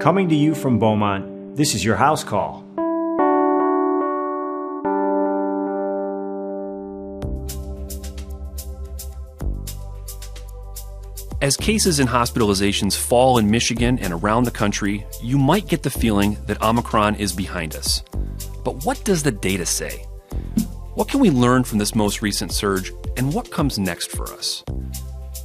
Coming to you from Beaumont, this is your house call. As cases and hospitalizations fall in Michigan and around the country, you might get the feeling that Omicron is behind us. But what does the data say? What can we learn from this most recent surge, and what comes next for us?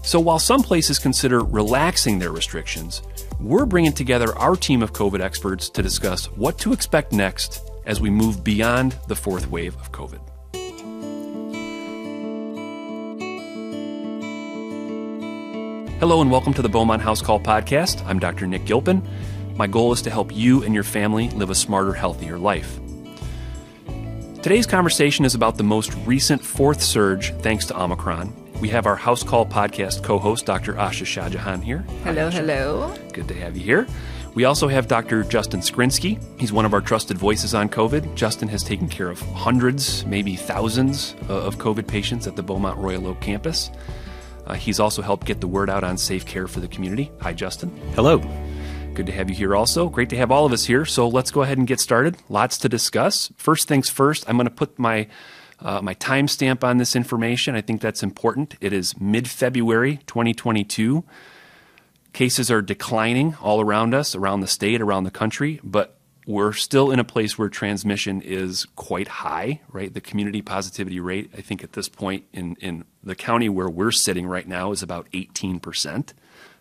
So, while some places consider relaxing their restrictions, we're bringing together our team of COVID experts to discuss what to expect next as we move beyond the fourth wave of COVID. Hello, and welcome to the Beaumont House Call podcast. I'm Dr. Nick Gilpin. My goal is to help you and your family live a smarter, healthier life. Today's conversation is about the most recent fourth surge thanks to Omicron. We have our House Call podcast co host, Dr. Asha Shajahan, here. Hello, hello. Good to have you here. We also have Dr. Justin Skrzynski. He's one of our trusted voices on COVID. Justin has taken care of hundreds, maybe thousands uh, of COVID patients at the Beaumont Royal Oak campus. Uh, he's also helped get the word out on safe care for the community. Hi, Justin. Hello. Good to have you here also. Great to have all of us here. So let's go ahead and get started. Lots to discuss. First things first, I'm going to put my uh, my timestamp on this information. I think that's important. It is mid February 2022. Cases are declining all around us, around the state, around the country, but we're still in a place where transmission is quite high, right? The community positivity rate, I think at this point in, in the county where we're sitting right now, is about 18%.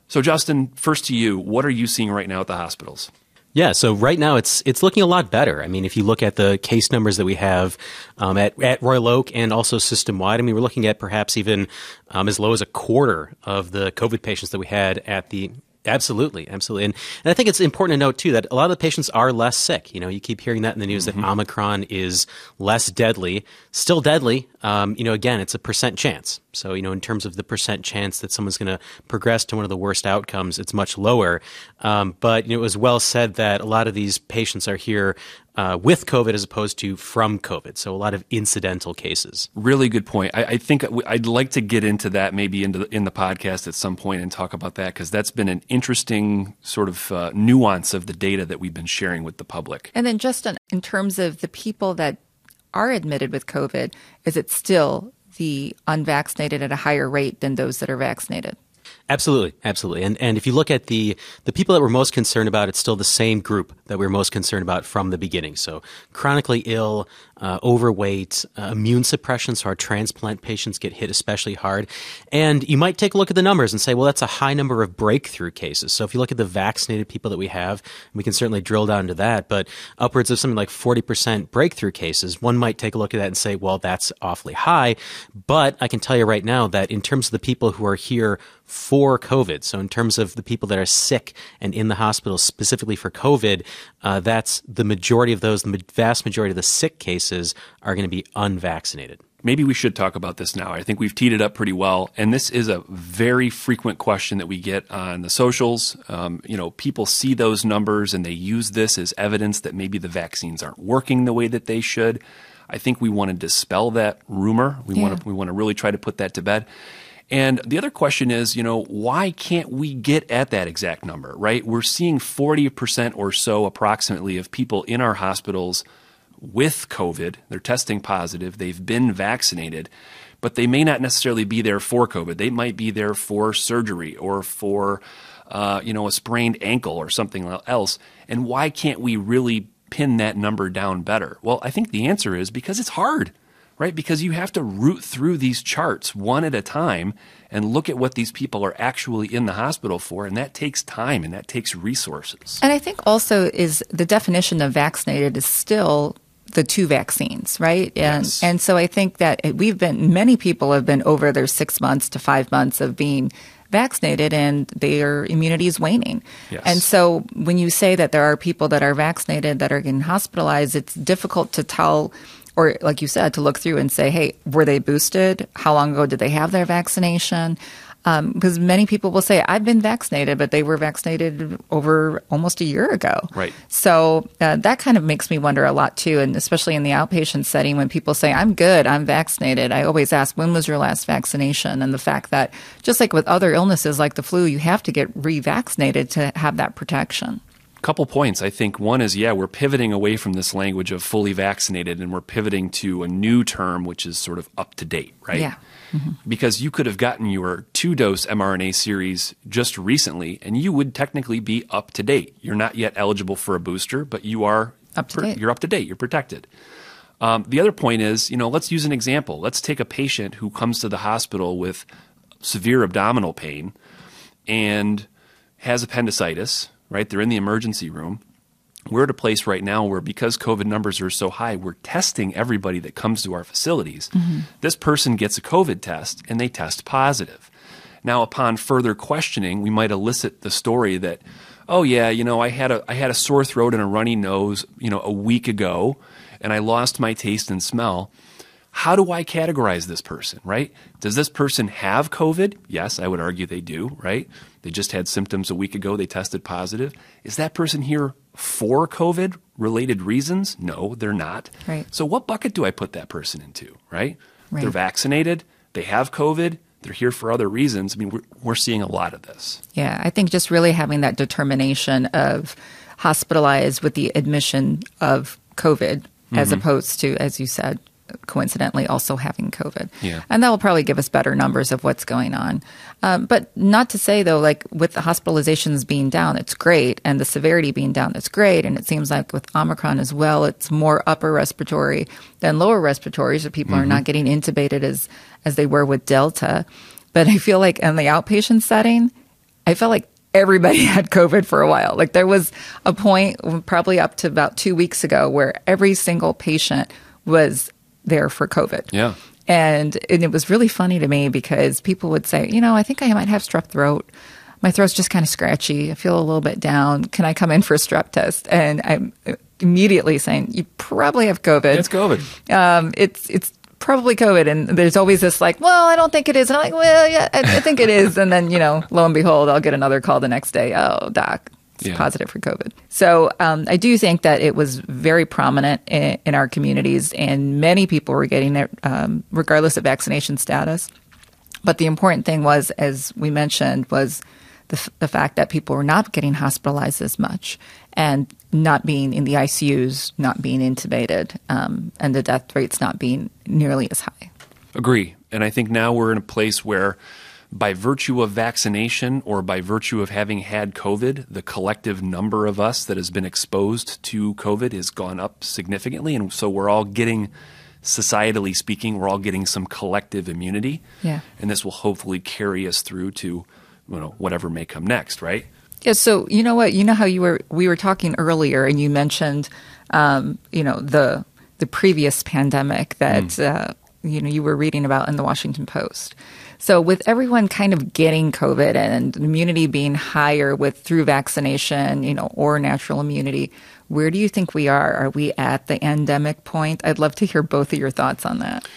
So, Justin, first to you, what are you seeing right now at the hospitals? Yeah, so right now it's it's looking a lot better. I mean, if you look at the case numbers that we have um, at at Royal Oak and also system wide, I mean, we're looking at perhaps even um, as low as a quarter of the COVID patients that we had at the Absolutely, absolutely, and and I think it's important to note too that a lot of the patients are less sick. You know, you keep hearing that in the news mm-hmm. that Omicron is less deadly, still deadly. Um, you know, again, it's a percent chance. So you know, in terms of the percent chance that someone's going to progress to one of the worst outcomes, it's much lower. Um, but you know, it was well said that a lot of these patients are here uh, with COVID as opposed to from COVID. So a lot of incidental cases. Really good point. I, I think I'd like to get into that maybe into the, in the podcast at some point and talk about that because that's been an interesting sort of uh, nuance of the data that we've been sharing with the public. And then just in, in terms of the people that are admitted with COVID, is it still the unvaccinated at a higher rate than those that are vaccinated? Absolutely, absolutely. And and if you look at the the people that we're most concerned about, it's still the same group that we are most concerned about from the beginning. So chronically ill, uh, overweight, uh, immune suppression. So our transplant patients get hit especially hard. And you might take a look at the numbers and say, well, that's a high number of breakthrough cases. So if you look at the vaccinated people that we have, we can certainly drill down to that. But upwards of something like forty percent breakthrough cases, one might take a look at that and say, well, that's awfully high. But I can tell you right now that in terms of the people who are here for COVID. So, in terms of the people that are sick and in the hospital specifically for COVID, uh, that's the majority of those, the vast majority of the sick cases are going to be unvaccinated. Maybe we should talk about this now. I think we've teed it up pretty well. And this is a very frequent question that we get on the socials. Um, you know, people see those numbers and they use this as evidence that maybe the vaccines aren't working the way that they should. I think we want to dispel that rumor. We yeah. want to we want to really try to put that to bed. And the other question is, you know, why can't we get at that exact number, right? We're seeing 40% or so approximately of people in our hospitals with COVID. They're testing positive, they've been vaccinated, but they may not necessarily be there for COVID. They might be there for surgery or for, uh, you know, a sprained ankle or something else. And why can't we really pin that number down better? Well, I think the answer is because it's hard right? Because you have to root through these charts one at a time and look at what these people are actually in the hospital for. And that takes time and that takes resources. And I think also is the definition of vaccinated is still the two vaccines, right? And yes. and so I think that we've been many people have been over their six months to five months of being vaccinated and their immunity is waning. Yes. And so when you say that there are people that are vaccinated that are getting hospitalized, it's difficult to tell or like you said, to look through and say, hey, were they boosted? How long ago did they have their vaccination? Um, because many people will say, I've been vaccinated, but they were vaccinated over almost a year ago. Right. So uh, that kind of makes me wonder a lot too. And especially in the outpatient setting, when people say, I'm good, I'm vaccinated, I always ask, when was your last vaccination? And the fact that just like with other illnesses like the flu, you have to get revaccinated to have that protection. Couple points. I think one is, yeah, we're pivoting away from this language of fully vaccinated and we're pivoting to a new term, which is sort of up to date, right? Yeah. Mm-hmm. Because you could have gotten your two dose mRNA series just recently and you would technically be up to date. You're not yet eligible for a booster, but you are up to date. You're up to date. You're protected. Um, the other point is, you know, let's use an example. Let's take a patient who comes to the hospital with severe abdominal pain and has appendicitis, right? They're in the emergency room. We're at a place right now where, because COVID numbers are so high, we're testing everybody that comes to our facilities. Mm-hmm. This person gets a COVID test and they test positive. Now, upon further questioning, we might elicit the story that, oh yeah, you know, I had a I had a sore throat and a runny nose, you know, a week ago, and I lost my taste and smell. How do I categorize this person, right? Does this person have COVID? Yes, I would argue they do, right? They just had symptoms a week ago, they tested positive. Is that person here for COVID related reasons? No, they're not. Right. So what bucket do I put that person into, right? Right. They're vaccinated, they have COVID, they're here for other reasons. I mean, we're, we're seeing a lot of this. Yeah, I think just really having that determination of hospitalized with the admission of COVID, mm-hmm. as opposed to, as you said, coincidentally also having COVID. Yeah. And that will probably give us better numbers of what's going on. Um, but not to say, though, like with the hospitalizations being down, it's great, and the severity being down, it's great. And it seems like with Omicron as well, it's more upper respiratory than lower respiratory, so people mm-hmm. are not getting intubated as, as they were with Delta. But I feel like in the outpatient setting, I felt like everybody had COVID for a while. Like there was a point, probably up to about two weeks ago, where every single patient was there for COVID. Yeah. And, and it was really funny to me because people would say, you know, I think I might have strep throat. My throat's just kind of scratchy. I feel a little bit down. Can I come in for a strep test? And I'm immediately saying, you probably have COVID. It's COVID. Um, it's it's probably COVID. And there's always this like, well, I don't think it is. And I'm like, well, yeah, I, I think it is. And then you know, lo and behold, I'll get another call the next day. Oh, doc, yeah. positive for COVID. So um, I do think that it was very prominent in, in, our communities, and many people were getting it um, regardless of vaccination status. But the important thing was, as we mentioned, was the, f- the fact that people were not getting hospitalized as much and not being in the ICUs, not being intubated, um, and the death rates not being nearly as high. Agree. And I think now we're in a place where by virtue of vaccination or by virtue of having had COVID, the collective number of us that has been exposed to COVID has gone up significantly. And so we're all getting, societally speaking, we're all getting some collective immunity. Yeah. And this will hopefully carry us through to you know, whatever may come next, right? Yeah. So you know what? You know how you were we were talking earlier, and you mentioned, um, you know, the the previous pandemic that mm. uh, you know you were reading about in the Washington Post. So with everyone kind of getting COVID and immunity being higher with through vaccination, you know, or natural immunity, where do you think we are? Are we at the endemic point? I'd love to hear both of your thoughts on that.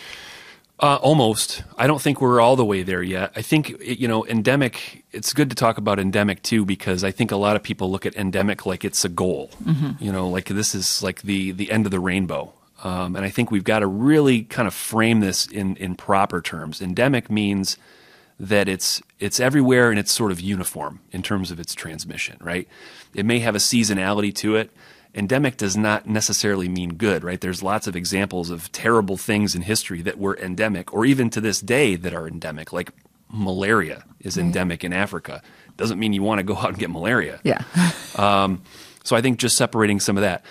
Uh, almost. I don't think we're all the way there yet. I think, you know, endemic, it's good to talk about endemic too, because I think a lot of people look at endemic like it's a goal. Mm-hmm. You know, like this is like the, the end of the rainbow. Um, and I think we've got to really kind of frame this in, in proper terms. Endemic means that it's it's everywhere and it's sort of uniform in terms of its transmission, right? It may have a seasonality to it. Endemic does not necessarily mean good, right? There's lots of examples of terrible things in history that were endemic, or even to this day that are endemic, like malaria is endemic in Africa. Doesn't mean you want to go out and get malaria. Yeah. um, so I think just separating some of that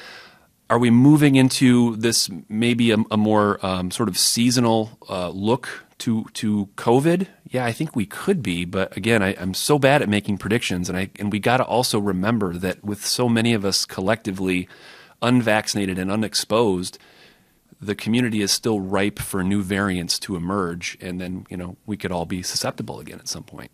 are we moving into this maybe a, a more um, sort of seasonal uh, look to to COVID? Yeah, I think we could be, but again, I, am so bad at making predictions, and I and we got to also remember that with so many of us collectively unvaccinated and unexposed, the community is still ripe for new variants to emerge, and then you know we could all be susceptible again at some point.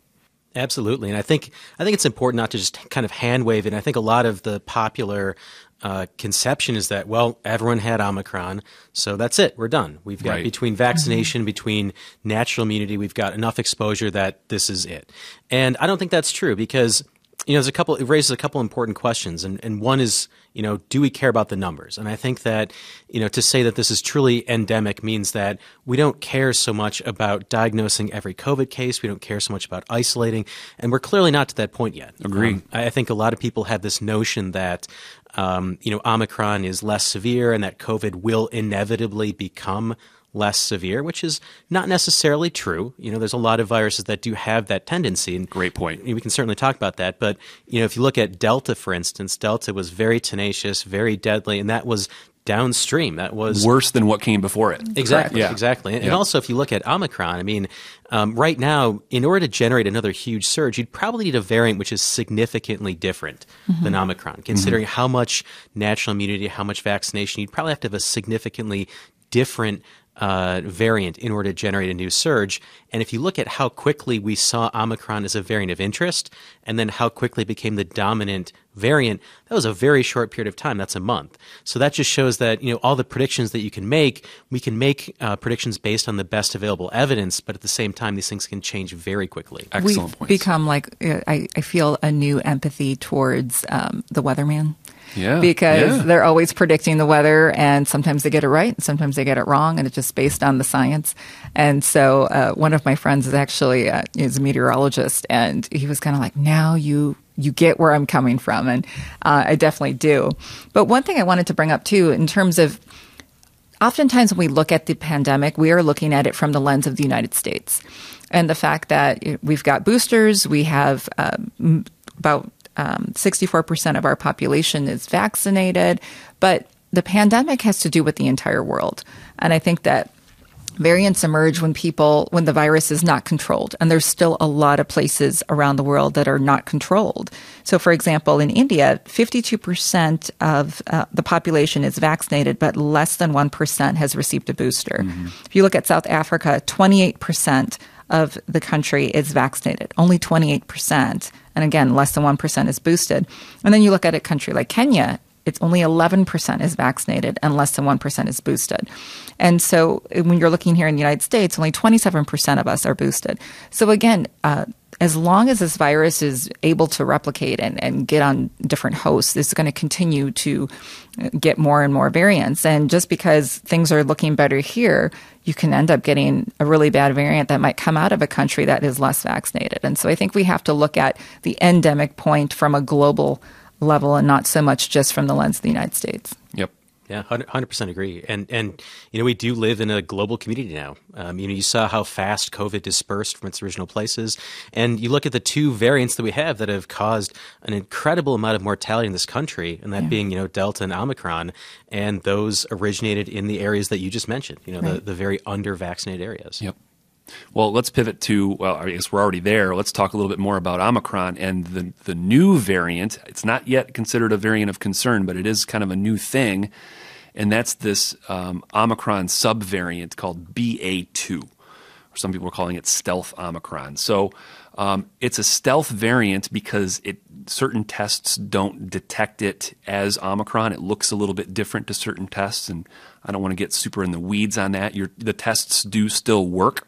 Absolutely, and I think I think it's important not to just kind of hand wave it. I think a lot of the popular uh, conception is that well everyone had omicron so that's it we're done we've got right. between vaccination between natural immunity we've got enough exposure that this is it and i don't think that's true because you know, there's a couple. It raises a couple important questions, and and one is, you know, do we care about the numbers? And I think that, you know, to say that this is truly endemic means that we don't care so much about diagnosing every COVID case. We don't care so much about isolating, and we're clearly not to that point yet. Agree. Um, I think a lot of people have this notion that. Um, you know, Omicron is less severe and that COVID will inevitably become less severe, which is not necessarily true. You know, there's a lot of viruses that do have that tendency. And Great point. We can certainly talk about that. But, you know, if you look at Delta, for instance, Delta was very tenacious, very deadly, and that was downstream. That was worse than what came before it. Exactly. Yeah. Exactly. And, Yeah. and also, if you look at Omicron, I mean, um, right now, in order to generate another huge surge, you'd probably need a variant which is significantly different than Omicron. Considering how much natural immunity, how much vaccination, you'd probably have to have a significantly different uh, variant in order to generate a new surge. And if you look at how quickly we saw Omicron as a variant of interest, and then how quickly it became the dominant variant, that was a very short period of time. That's a month. So that just shows that you know all the predictions that you can make, we can make uh, predictions based on the best available evidence, but at the same time, these things can change very quickly. Excellent We've points. become like uh, I, I feel a new empathy towards um, the weatherman. Yeah, because yeah. they're always predicting the weather, and sometimes they get it right, and sometimes they get it wrong, and it's just based on the science. And so, uh, one of my friends is actually uh, is a meteorologist, and he was kind of like, "Now you you get where I'm coming from," and uh, I definitely do. But one thing I wanted to bring up too, in terms of oftentimes when we look at the pandemic, we are looking at it from the lens of the United States. And the fact that we've got boosters, we have um, about um, 64% of our population is vaccinated, but the pandemic has to do with the entire world. And I think that variants emerge when people when the virus is not controlled and there's still a lot of places around the world that are not controlled. So for example in india 52% of uh, the population is vaccinated but less than 1% has received a booster. If you look at south africa 28% of the country is vaccinated. Only 28% and again less than 1% is boosted and then you look at a country like kenya it's only 11% is vaccinated and less than 1% is boosted. And so when you're looking here in the United States, only 27% of us are boosted. So again, uh, as long as this virus is able to replicate and, and get on different hosts, it's going to continue to get more and more variants. And just because things are looking better here, you can end up getting a really bad variant that might come out of a country that is less vaccinated. And so I think we have to look at the endemic point from a global level and not so much just from the lens of the United States. Yep. Yeah, hundred percent agree. And and you know we do live in a global community now. Um, you know you saw how fast COVID dispersed from its original places, and you look at the two variants that we have that have caused an incredible amount of mortality in this country, and that Yeah. being you know Delta and Omicron, and those originated in the areas that you just mentioned. You know the, the very under vaccinated areas. Yep. Well, let's pivot to, well, I guess we're already there. Let's talk a little bit more about Omicron and the, the new variant. It's not yet considered a variant of concern, but it is kind of a new thing. And that's this um, Omicron subvariant called BA2, or some people are calling it stealth Omicron. So um, it's a stealth variant because it certain tests don't detect it as Omicron. It looks a little bit different to certain tests, and I don't want to get super in the weeds on that. Your, the tests do still work,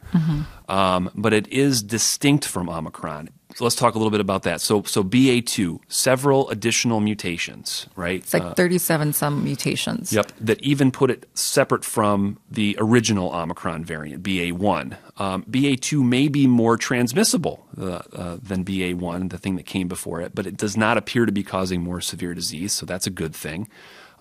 um, but it is distinct from Omicron. So let's talk a little bit about that. So, so BA2, several additional mutations, right? It's like 37 some mutations. Yep, that even put it separate from the original Omicron variant, BA1. Um, BA2 may be more transmissible uh, uh, than BA1, the thing that came before it, but it does not appear to be causing more severe disease, so that's a good thing.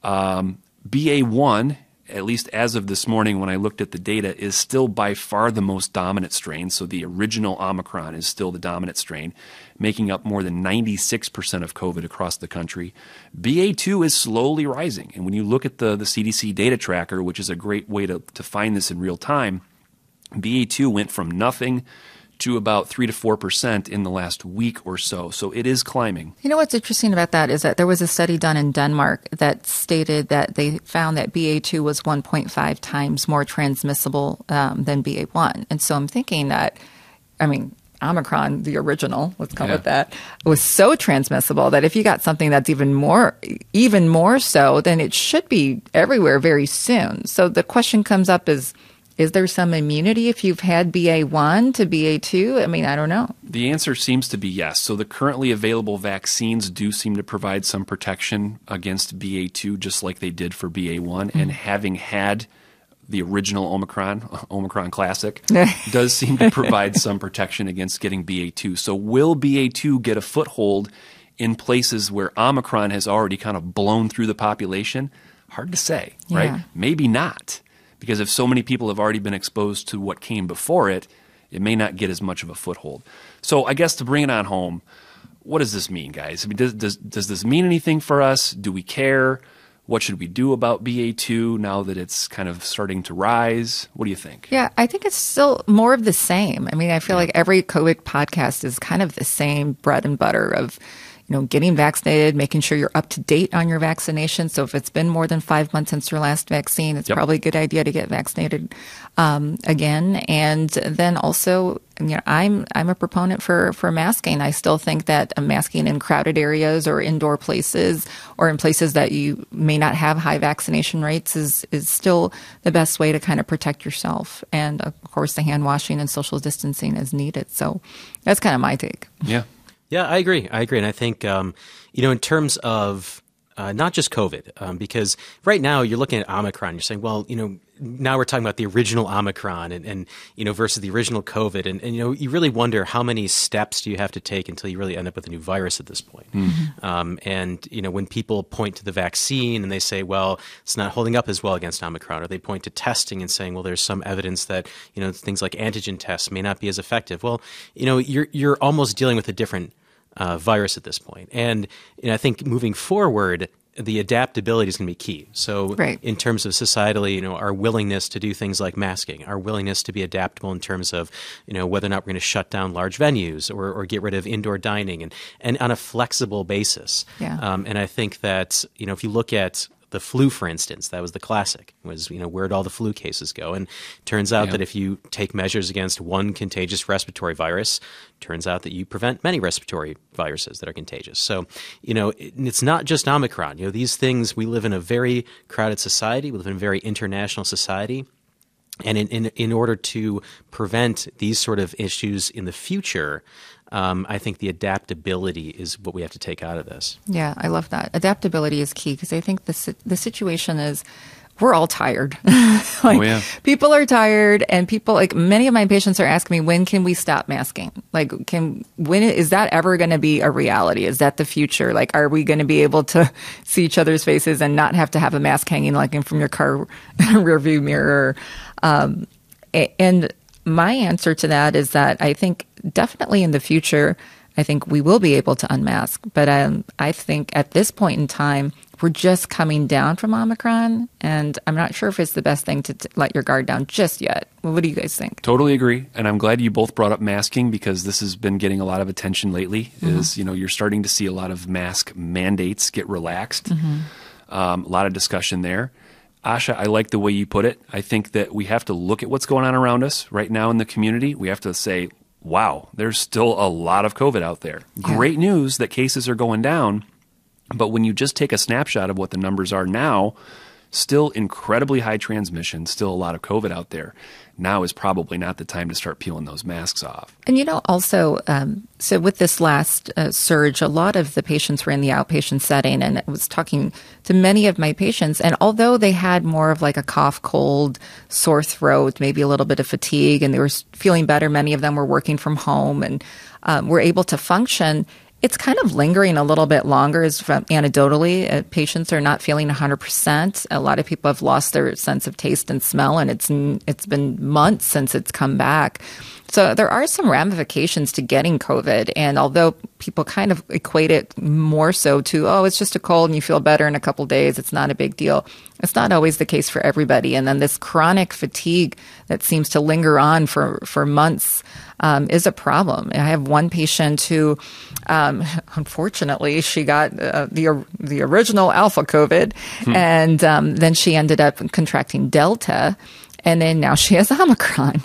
Um, BA1, at least as of this morning when I looked at the data, is still by far the most dominant strain. So the original Omicron is still the dominant strain, making up more than 96% of COVID across the country. BA2 is slowly rising. And when you look at the, the CDC data tracker, which is a great way to, to find this in real time, BA2 went from nothing to about 3 to 4% in the last week or so. So it is climbing. You know what's interesting about that is that there was a study done in Denmark that stated that they found that BA2 was 1.5 times more transmissible um, than BA1. And so I'm thinking that, I mean, Omicron, the original, let's call Yeah. it that, was so transmissible that if you got something that's even more, even more so, then it should be everywhere very soon. So the question comes up is, is there some immunity if you've had BA1 to BA2? I mean, I don't know. The answer seems to be yes. So the currently available vaccines do seem to provide some protection against BA2, just like they did for BA1. Mm-hmm. And having had the original Omicron, Omicron Classic, does seem to provide some protection against getting BA2. So will BA2 get a foothold in places where Omicron has already kind of blown through the population? Hard to say, Yeah. right? Maybe not. Because if so many people have already been exposed to what came before it, it may not get as much of a foothold. So I guess to bring it on home, what does this mean, guys? I mean, does, does, does this mean anything for us? Do we care? What should we do about BA2 now that it's kind of starting to rise? What do you think? Yeah, I think it's still more of the same. I mean, I feel like every COVID podcast is kind of the same bread and butter of, you know, getting vaccinated, making sure you're up to date on your vaccination. So if it's been more than five months since your last vaccine, it's Yep. probably a good idea to get vaccinated um, again. And then also, you know, I'm I'm a proponent for for masking. I still think that masking in crowded areas or indoor places or in places that you may not have high vaccination rates is is still the best way to kind of protect yourself. And of course, the hand washing and social distancing is needed. So that's kind of my take. Yeah. Yeah, I agree. I agree, and I think um, you know, in terms of uh, not just COVID, um, because right now you're looking at Omicron. You're saying, well, you know, now we're talking about the original Omicron, and, and you know, versus the original COVID, and, and you know, you really wonder how many steps do you have to take until you really end up with a new virus at this point. Um, and you know, when people point to the vaccine and they say, well, it's not holding up as well against Omicron, or they point to testing and saying, well, there's some evidence that you know things like antigen tests may not be as effective. Well, you know, you're you're almost dealing with a different uh, virus at this point. And know, I think moving forward, the adaptability is going to be key. So, Right. in terms of societally, you know, our willingness to do things like masking, our willingness to be adaptable in terms of, you know, whether or not we're going to shut down large venues or, or get rid of indoor dining, and and on a flexible basis. Yeah. Um, and I think that you know, if you look at the flu, for instance, that was the classic. Was you know where'd all the flu cases go? And turns out Yeah. that if you take measures against one contagious respiratory virus, turns out that you prevent many respiratory viruses that are contagious. So you know it, it's not just Omicron. You know these things. We live in a very crowded society. We live in a very international society. And in, in, in order to prevent these sort of issues in the future, um, I think the adaptability is what we have to take out of this. Yeah, I love that. Adaptability is key because I think the the situation is we're all tired. like, Oh, yeah. People are tired, and people like many of my patients are asking me, when can we stop masking? Like, can when is that ever going to be a reality? Is that the future? Like, are we going to be able to see each other's faces and not have to have a mask hanging like in from your car rear view mirror? Um, and my answer to that is that I think definitely in the future, I think we will be able to unmask. But um, I think at this point in time, we're just coming down from Omicron, and I'm not sure if it's the best thing to t- let your guard down just yet. Well, what do you guys think? Totally agree, and I'm glad you both brought up masking because this has been getting a lot of attention lately. Is you know you're starting to see a lot of mask mandates get relaxed. Um, a lot of discussion there. Asha, I like the way you put it. I think that we have to look at what's going on around us right now in the community. We have to say, "Wow, there's still a lot of COVID out there." Great news that cases are going down, but when you just take a snapshot of what the numbers are now, still incredibly high transmission, still a lot of COVID out there. Now is probably not the time to start peeling those masks off. And you know, also, um, so with this last uh, surge, a lot of the patients were in the outpatient setting, and I was talking to many of my patients. And although they had more of like a cough, cold, sore throat, maybe a little bit of fatigue, and they were feeling better, many of them were working from home and um, were able to function. It's kind of lingering a little bit longer, as from anecdotally. Uh, patients are not feeling 100%. A lot of people have lost their sense of taste and smell, and it's it's been months since it's come back. So there are some ramifications to getting COVID, and although people kind of equate it more so to oh, it's just a cold and you feel better in a couple days, it's not a big deal. It's not always the case for everybody, and then this chronic fatigue that seems to linger on for for months um, is a problem. I have one patient who, um, unfortunately, she got uh, the the original alpha COVID, and um, then she ended up contracting Delta, and then now she has Omicron,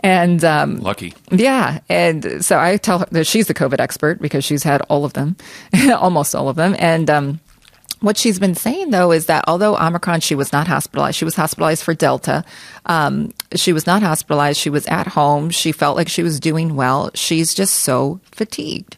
and um, Lucky. yeah, and so I tell her that she's the COVID expert because she's had all of them, almost all of them, and um, what she's been saying though is that although Omicron, she was not hospitalized. She was hospitalized for Delta. Um, she was not hospitalized. She was at home. She felt like she was doing well. She's just so fatigued.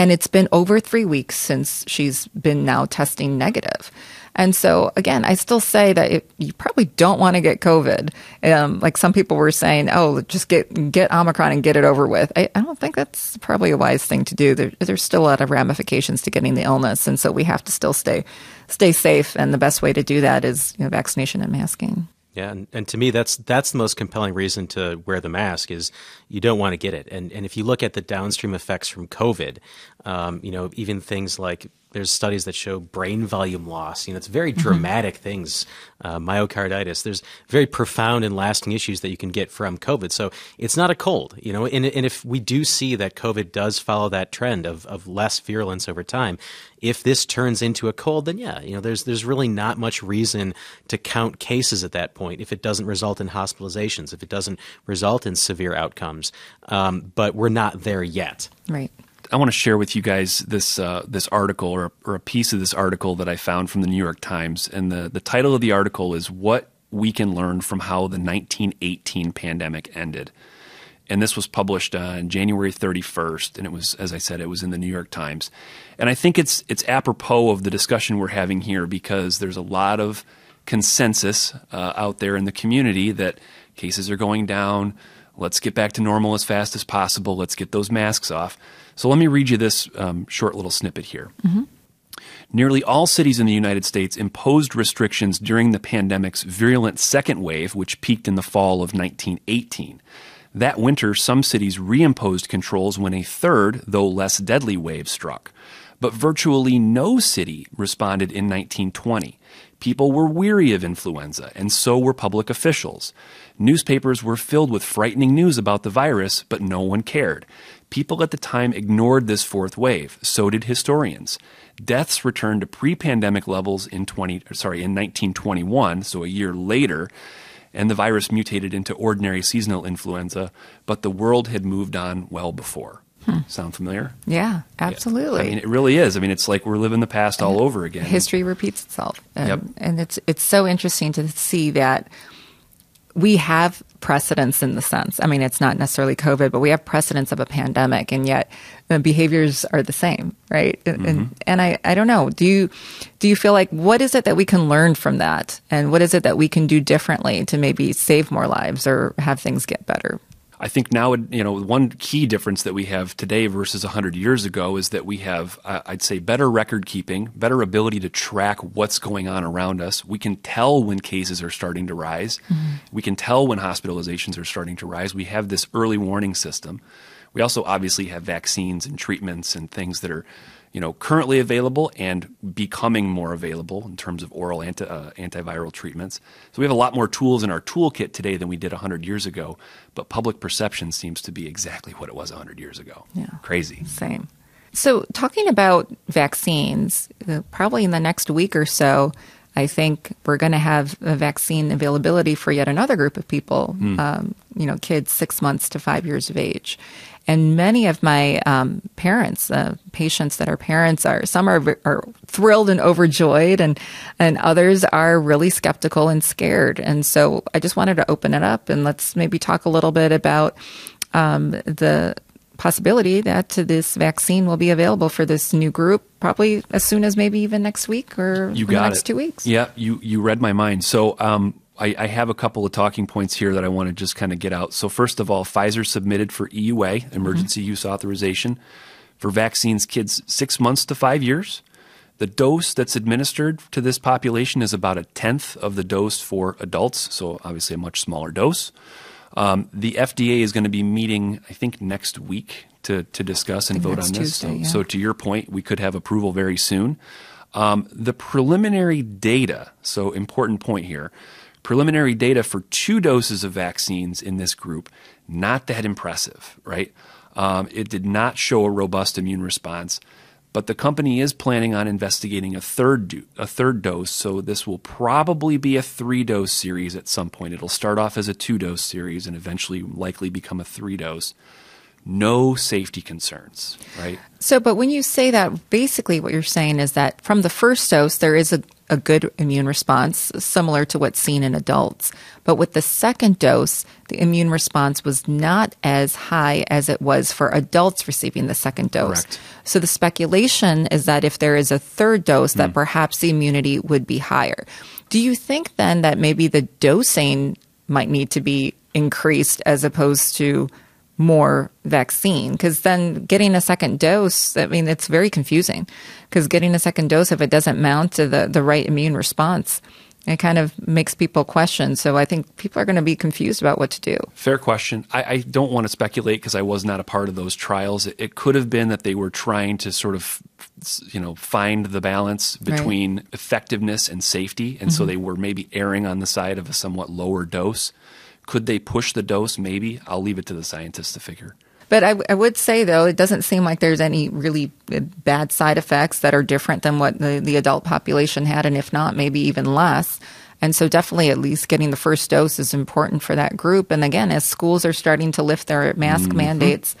And it's been over three weeks since she's been now testing negative. And so, again, I still say that it, you probably don't want to get COVID. Um, like some people were saying, oh, just get get Omicron and get it over with. I, I don't think that's probably a wise thing to do. There, there's still a lot of ramifications to getting the illness, and so we have to still stay stay safe. And the best way to do that is you know, vaccination and masking. Yeah, and, and to me, that's that's the most compelling reason to wear the mask is you don't want to get it. And and if you look at the downstream effects from COVID, um, you know, even things like there's studies that show brain volume loss. You know, it's very mm-hmm. dramatic mm-hmm. things, uh, myocarditis. There's very profound and lasting issues that you can get from COVID. So it's not a cold, you know. And, and if we do see that COVID does follow that trend of, of less virulence over time, if this turns into a cold, then yeah, you know, there's there's really not much reason to count cases at that point if it doesn't result in hospitalizations, if it doesn't result in severe outcomes. Um, but we're not there yet. Right. I want to share with you guys this uh, this article or, or a piece of this article that I found from the New York Times, and the the title of the article is "What We Can Learn from How the 1918 Pandemic Ended." And this was published on January 31st, and it was, as I said, it was in the New York Times. And I think it's it's apropos of the discussion we're having here because there's a lot of consensus uh, out there in the community that cases are going down. Let's get back to normal as fast as possible. Let's get those masks off. So let me read you this um, short little snippet here. Mm-hmm. Nearly all cities in the United States imposed restrictions during the pandemic's virulent second wave, which peaked in the fall of 1918. That winter, some cities reimposed controls when a third, though less deadly, wave struck. But virtually no city responded in 1920. People were weary of influenza, and so were public officials. Newspapers were filled with frightening news about the virus, but no one cared. People at the time ignored this fourth wave. So did historians. Deaths returned to pre-pandemic levels in 20 sorry, in 1921, so a year later, and the virus mutated into ordinary seasonal influenza, but the world had moved on well before. Hmm. Sound familiar? Yeah, absolutely. Yeah. I mean, it really is. I mean, it's like we're living the past all over again. History repeats itself. And, yep. and it's it's so interesting to see that we have precedents in the sense. I mean, it's not necessarily COVID, but we have precedents of a pandemic, and yet the behaviors are the same, right? Mm-hmm. And and I, I don't know. Do you do you feel like what is it that we can learn from that, and what is it that we can do differently to maybe save more lives or have things get better? I think now, you know, one key difference that we have today versus 100 years ago is that we have, uh, I'd say, better record keeping, better ability to track what's going on around us. We can tell when cases are starting to rise. Mm-hmm. We can tell when hospitalizations are starting to rise. We have this early warning system. We also obviously have vaccines and treatments and things that are you know, currently available and becoming more available in terms of oral anti, uh, antiviral treatments. So we have a lot more tools in our toolkit today than we did 100 years ago, but public perception seems to be exactly what it was 100 years ago. Yeah. Crazy. Same. So, talking about vaccines, uh, probably in the next week or so, I think we're going to have a vaccine availability for yet another group of people, mm. um, you know, kids six months to five years of age. And many of my um, parents, uh, patients that are parents, are some are, are thrilled and overjoyed, and and others are really skeptical and scared. And so I just wanted to open it up and let's maybe talk a little bit about um, the possibility that this vaccine will be available for this new group probably as soon as maybe even next week or you got the next it. two weeks. Yeah, you you read my mind. So um, I, I, have a couple of talking points here that I want to just kind of get out. So first of all, Pfizer submitted for EUA, emergency mm-hmm. use authorization, for vaccines kids six months to five years. The dose that's administered to this population is about a tenth of the dose for adults, so obviously a much smaller dose. Um, the FDA is going to be meeting, I think, next week to, to discuss and vote on this. Tuesday, so, yeah. so, to your point, we could have approval very soon. Um, the preliminary data, so important point here, preliminary data for two doses of vaccines in this group, not that impressive, right? Um, it did not show a robust immune response, but the company is planning on investigating a third do- a third dose. So this will probably be a three dose series at some point. It'll start off as a two dose series and eventually likely become a three dose. No safety concerns, right? So, but when you say that, basically what you're saying is that from the first dose, there is a, a good immune response, similar to what's seen in adults. But with the second dose, the immune response was not as high as it was for adults receiving the second dose. Correct. So the speculation is that if there is a third dose, that hmm. perhaps the immunity would be higher. Do you think then that maybe the dosing might need to be increased as opposed to more vaccine because then getting a second dose i mean it's very confusing because getting a second dose if it doesn't mount to the, the right immune response it kind of makes people question so i think people are going to be confused about what to do Fair question. I, I don't want to speculate because I was not a part of those trials. It, it could have been that they were trying to sort of, you know, find the balance between effectiveness and safety, and so mm-hmm. they were maybe erring on the side of a somewhat lower dose. Could they push the dose? Maybe. I'll leave it to the scientists to figure. But I, I would say, though, it doesn't seem like there's any really uh, bad side effects that are different than what the, the adult population had, and if not, maybe even less. And so, definitely, at least getting the first dose is important for that group. And again, as schools are starting to lift their mask mandates,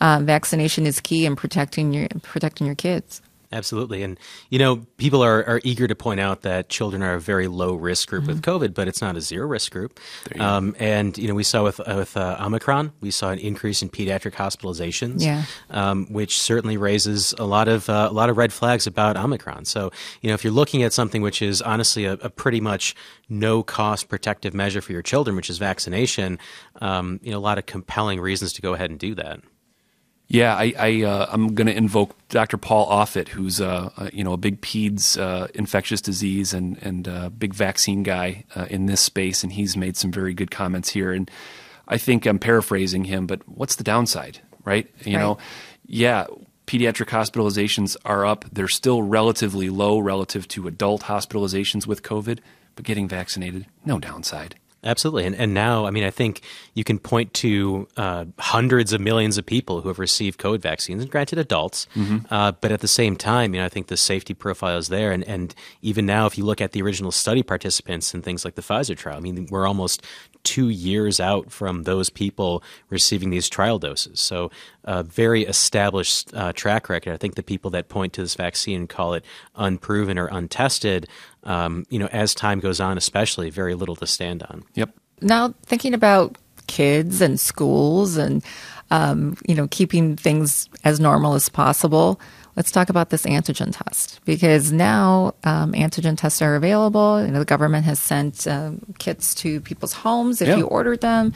um, vaccination is key in protecting your protecting your kids. Absolutely. And, you know, people are, are eager to point out that children are a very low risk group with COVID, but it's not a zero risk group. Um, and, you know, we saw with, uh, with uh, Omicron, we saw an increase in pediatric hospitalizations, Yeah. um, which certainly raises a lot of, uh, a lot of red flags about Omicron. So, you know, if you're looking at something which is honestly a, a pretty much no cost protective measure for your children, which is vaccination, um, you know, a lot of compelling reasons to go ahead and do that. Yeah, I, I uh, I'm going to invoke Dr. Paul Offit, who's uh, uh, you know a big peds uh, infectious disease and and uh, big vaccine guy uh, in this space, and he's made some very good comments here. And I think I'm paraphrasing him, but what's the downside, right? You know, Right. yeah, pediatric hospitalizations are up. They're still relatively low relative to adult hospitalizations with COVID, but getting vaccinated, no downside. Absolutely. And, and now, I mean, I think you can point to uh, hundreds of millions of people who have received COVID vaccines, and granted adults, uh, but at the same time, you know, I think the safety profile is there. And, and even now, if you look at the original study participants and things like the Pfizer trial, I mean, we're almost two years out from those people receiving these trial doses. So, a very established uh, track record. I think the people that point to this vaccine and call it unproven or untested, um, you know, as time goes on, especially, very little to stand on. Yep. now thinking about kids and schools and um, you know keeping things as normal as possible let's talk about this antigen test because now um, antigen tests are available. You know, the government has sent um, kits to people's homes if Yeah. you ordered them.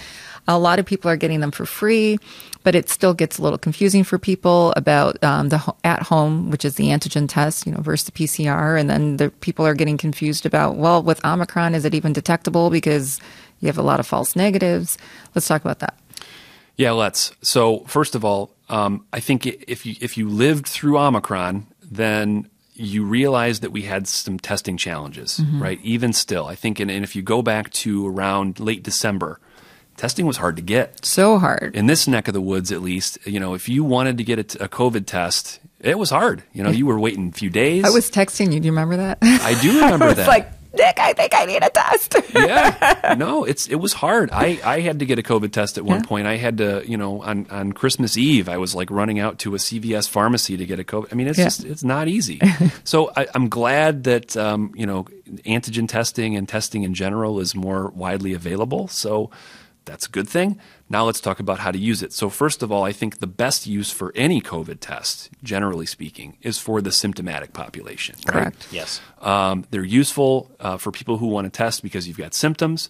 A lot of people are getting them for free but it still gets a little confusing for people about um, the ho- at home which is the antigen test you know versus the pcr and then the people are getting confused about well with omicron is it even detectable? Because you have a lot of false negatives. Let's talk about that. Yeah, let's. So first of all, um, I think if you if you lived through Omicron, then you realize that we had some testing challenges, right? Even still, I think, and, and if you go back to around late December, testing was hard to get so hard in this neck of the woods. At least, you know, if you wanted to get a, t- a COVID test, it was hard. You know, you were waiting a few days. i was texting you do you remember that I do remember it's that. like nick i think i need a test yeah, no, it's it was hard. I, I had to get a COVID test at one point. I had to, you know, on, on Christmas Eve, I was like running out to a CVS pharmacy to get a COVID. I mean, it's Yeah. just it's not easy. so I, I'm glad that um, you know antigen testing and testing in general is more widely available. So that's a good thing. Now let's talk about how to use it. So first of all, I think the best use for any COVID test, generally speaking, is for the symptomatic population. right? Correct. Yes. Um, they're useful uh, for people who want to test because you've got symptoms.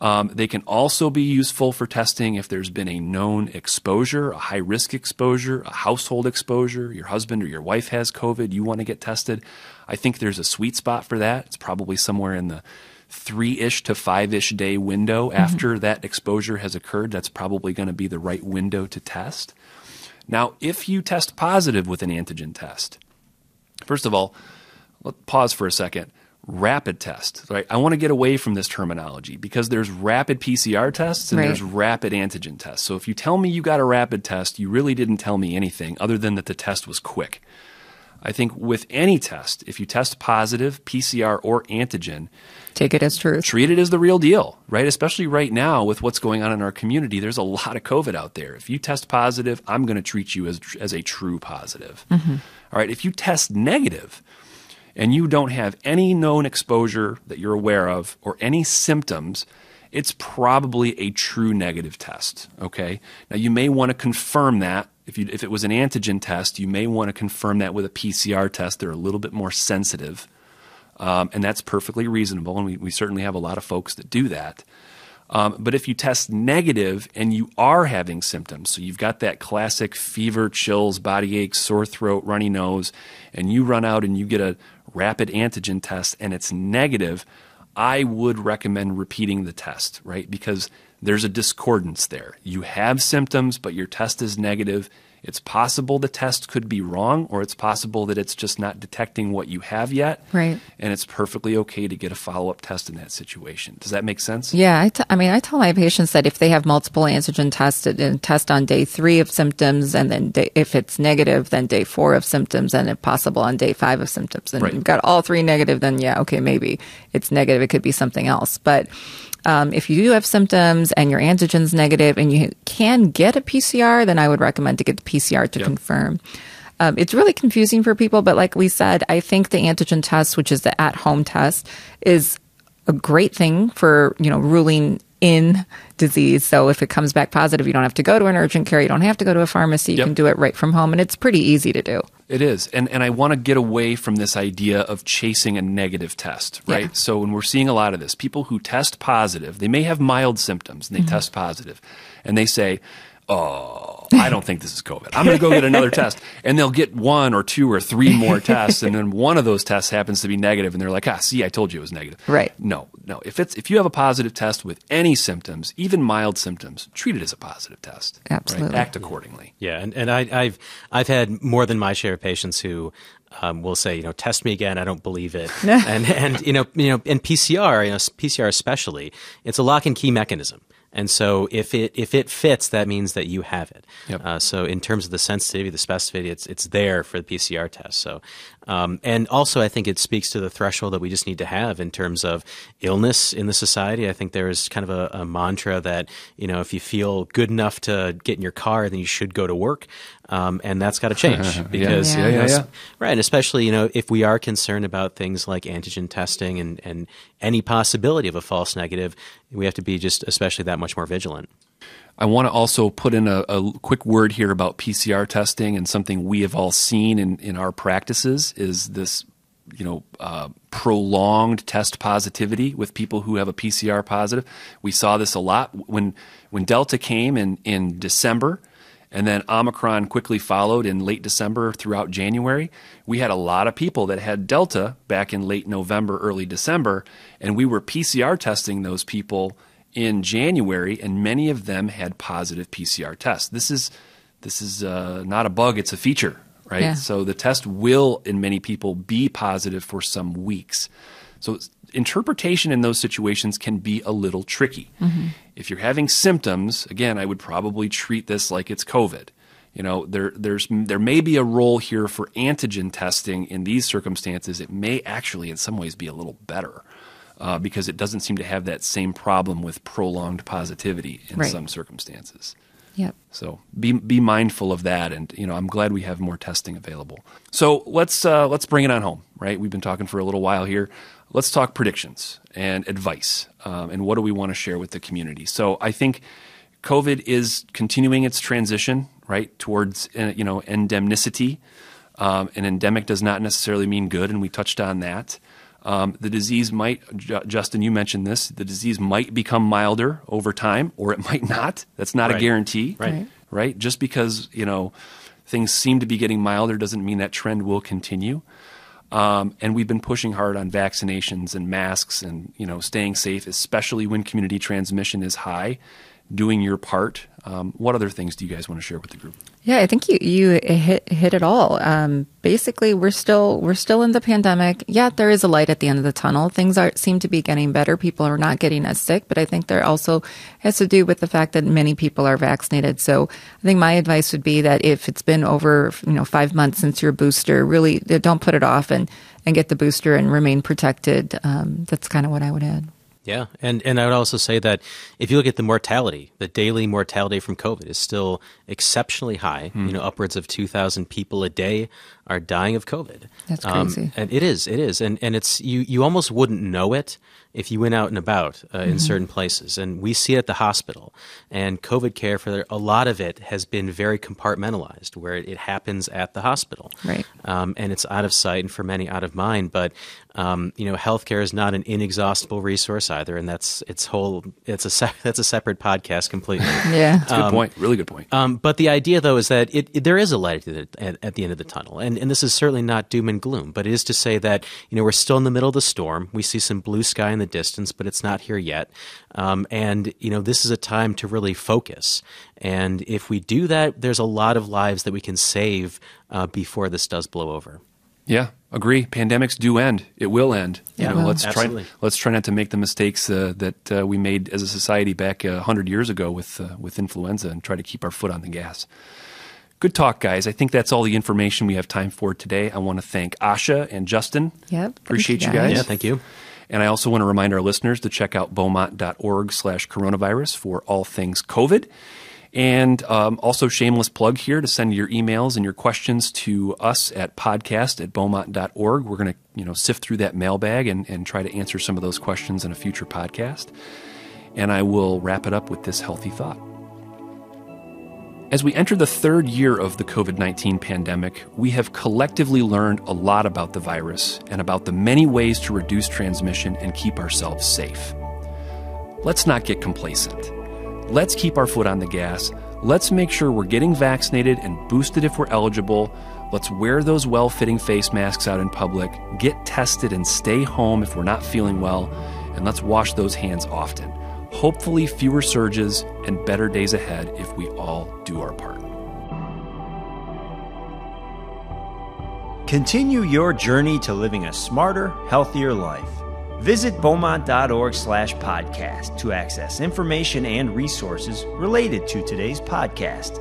Um, they can also be useful for testing if there's been a known exposure, a high risk exposure, a household exposure. Your husband or your wife has COVID, you want to get tested. I think there's a sweet spot for that. It's probably somewhere in the three ish to five ish day window mm-hmm. after that exposure has occurred. That's probably going to be the right window to test. Now, if you test positive with an antigen test, First of all, let's pause for a second. Rapid test, right? I want to get away from this terminology because there's rapid PCR tests and Right. there's rapid antigen tests. So if you tell me you got a rapid test, you really didn't tell me anything other than that the test was quick. I think with any test, if you test positive, PCR or antigen, take it as truth. Treat it as the real deal, right? Especially right now with what's going on in our community. There's a lot of COVID out there. If you test positive, I'm going to treat you as, as a true positive. Mm-hmm. All right. If you test negative and you don't have any known exposure that you're aware of or any symptoms, it's probably a true negative test. Okay. Now you may want to confirm that if, you, if it was an antigen test, you may want to confirm that with a PCR test. They're a little bit more sensitive. Um, and that's perfectly reasonable. And we, we certainly have a lot of folks that do that. Um, but if you test negative and you are having symptoms, so you've got that classic fever, chills, body aches, sore throat, runny nose, and you run out and you get a rapid antigen test and it's negative, I would recommend repeating the test, right? Because there's a discordance there. You have symptoms, but your test is negative. It's possible the test could be wrong, or it's possible that it's just not detecting what you have yet. Right. And it's perfectly okay to get a follow up test in that situation. Does that make sense? Yeah. I, t- I mean, I tell my patients that if they have multiple antigen tests and test on day three of symptoms, and then day, if it's negative, then day four of symptoms, and if possible on day five of symptoms, and right. you've got all three negative, then yeah, okay, maybe it's negative. It could be something else. But um, if you do have symptoms and your antigen's negative and you can get a PCR, then I would recommend to get the PCR to yep. confirm. Um, it's really confusing for people, but like we said, I think the antigen test, which is the at-home test, is a great thing for you know ruling in disease. So if it comes back positive, you don't have to go to an urgent care, you don't have to go to a pharmacy, you yep. can do it right from home, and it's pretty easy to do. It is. And and I want to get away from this idea of chasing a negative test, right? Yeah. So when we're seeing a lot of this, people who test positive, they may have mild symptoms and they mm-hmm. test positive, and they say, oh, I don't think this is COVID. I'm going to go get another test. And they'll get one or two or three more tests. And then one of those tests happens to be negative, And they're like, ah, see, I told you it was negative. Right. No, no. If, it's, if you have a positive test with any symptoms, even mild symptoms, treat it as a positive test. Absolutely. Right? Act accordingly. Yeah. And, and I, I've, I've had more than my share of patients who um, will say, you know, test me again. I don't believe it. and and you know, you know, and PCR, you know, PCR especially, it's a lock and key mechanism. And so if it if it fits, that means that you have it. Yep. Uh, so in terms of the sensitivity, the specificity, it's it's there for the PCR test. So um, and also I think it speaks to the threshold that we just need to have in terms of illness in the society. I think there is kind of a, a mantra that you know if you feel good enough to get in your car, then you should go to work. Um, and that's got to change because yeah. Yeah, yeah, yeah, right, and especially you know if we are concerned about things like antigen testing and and any possibility of a false negative, we have to be just especially that much more vigilant. I want to also put in a, a, quick word here about PCR testing and something we have all seen in, in our practices is this, you know, uh, prolonged test positivity with people who have a PCR positive. We saw this a lot when when Delta came in in December and then Omicron quickly followed in late December throughout January. We had a lot of people that had Delta back in late November, early December, and we were PCR testing those people in January, and many of them had positive PCR tests. This is this is uh, not a bug; it's a feature, right? Yeah. So the test will, in many people, be positive for some weeks. So interpretation in those situations can be a little tricky. Mm-hmm. If you're having symptoms, again, I would probably treat this like it's COVID. You know, there there's there may be a role here for antigen testing in these circumstances. It may actually, in some ways, be a little better. Uh, because it doesn't seem to have that same problem with prolonged positivity in right. some circumstances. Yep. So be be mindful of that, and you know I'm glad we have more testing available. So let's uh, let's bring it on home, right? We've been talking for a little while here let's talk predictions and advice um, and what do we want to share with the community. So I think COVID is continuing its transition right towards uh, you know endemicity. Um, an endemic does not necessarily mean good, and we touched on that. Um, the disease might, Justin, you mentioned this. The disease might become milder over time, or it might not. That's not right. a guarantee, right? Right. Just because you know things seem to be getting milder doesn't mean that trend will continue. Um, and we've been pushing hard on vaccinations and masks and you know staying safe, especially when community transmission is high. Doing your part. Um, what other things do you guys want to share with the group? Yeah, I think you you hit hit it all. Um, basically, we're still we're still in the pandemic. Yeah, there is a light at the end of the tunnel. Things are seem to be getting better. People are not getting as sick, but I think there also has to do with the fact that many people are vaccinated. So I think my advice would be that if it's been over you know five months since your booster, really don't put it off and and get the booster and remain protected. Um, that's kind of what I would add. Yeah, and and I would also say that if you look at the mortality, the daily mortality from COVID is still exceptionally high. Mm. You know, upwards of two thousand people a day are dying of COVID. That's crazy. Um, and it is, it is, and and it's you you almost wouldn't know it if you went out and about uh, mm-hmm. in certain places. And we see it at the hospital. And COVID care for a lot of it has been very compartmentalized, where it, happens at the hospital, right? Um, and it's out of sight, and for many out of mind. But um, you know, healthcare is not an inexhaustible resource either, and that's its whole. It's a se- that's a separate podcast completely. yeah, that's a good um, point. Really good point. Um, but the idea, though, is that it, it, there is a light at, at, at, the end of the tunnel, and and this is certainly not doom and gloom, but it is to say that you know we're still in the middle of the storm. We see some blue sky in the distance, but it's not here yet. Um, and you know, this is a time to really focus. And if we do that, there's a lot of lives that we can save uh, before this does blow over. Yeah, agree. Pandemics do end. It will end. Yeah, you know, let's absolutely. try. Let's try not to make the mistakes uh, that uh, we made as a society back uh, hundred years ago with uh, with influenza, and try to keep our foot on the gas. Good talk, guys. I think that's all the information we have time for today. I want to thank Asha and Justin. Yep. Appreciate you guys. you guys. Yeah, thank you. And I also want to remind our listeners to check out beaumont.org slash coronavirus for all things COVID. And um, also, shameless plug here to send your emails and your questions to us at podcast at beaumont.org. We're going to you know sift through that mailbag and, and try to answer some of those questions in a future podcast. And I will wrap it up with this healthy thought. As we enter the third year of the COVID 19 pandemic, we have collectively learned a lot about the virus and about the many ways to reduce transmission and keep ourselves safe. Let's not get complacent. Let's keep our foot on the gas. Let's make sure we're getting vaccinated and boosted if we're eligible. Let's wear those well fitting face masks out in public, get tested, and stay home if we're not feeling well. And let's wash those hands often hopefully fewer surges and better days ahead if we all do our part. Continue your journey to living a smarter, healthier life. Visit beaumont.org slash podcast to access information and resources related to today's podcast.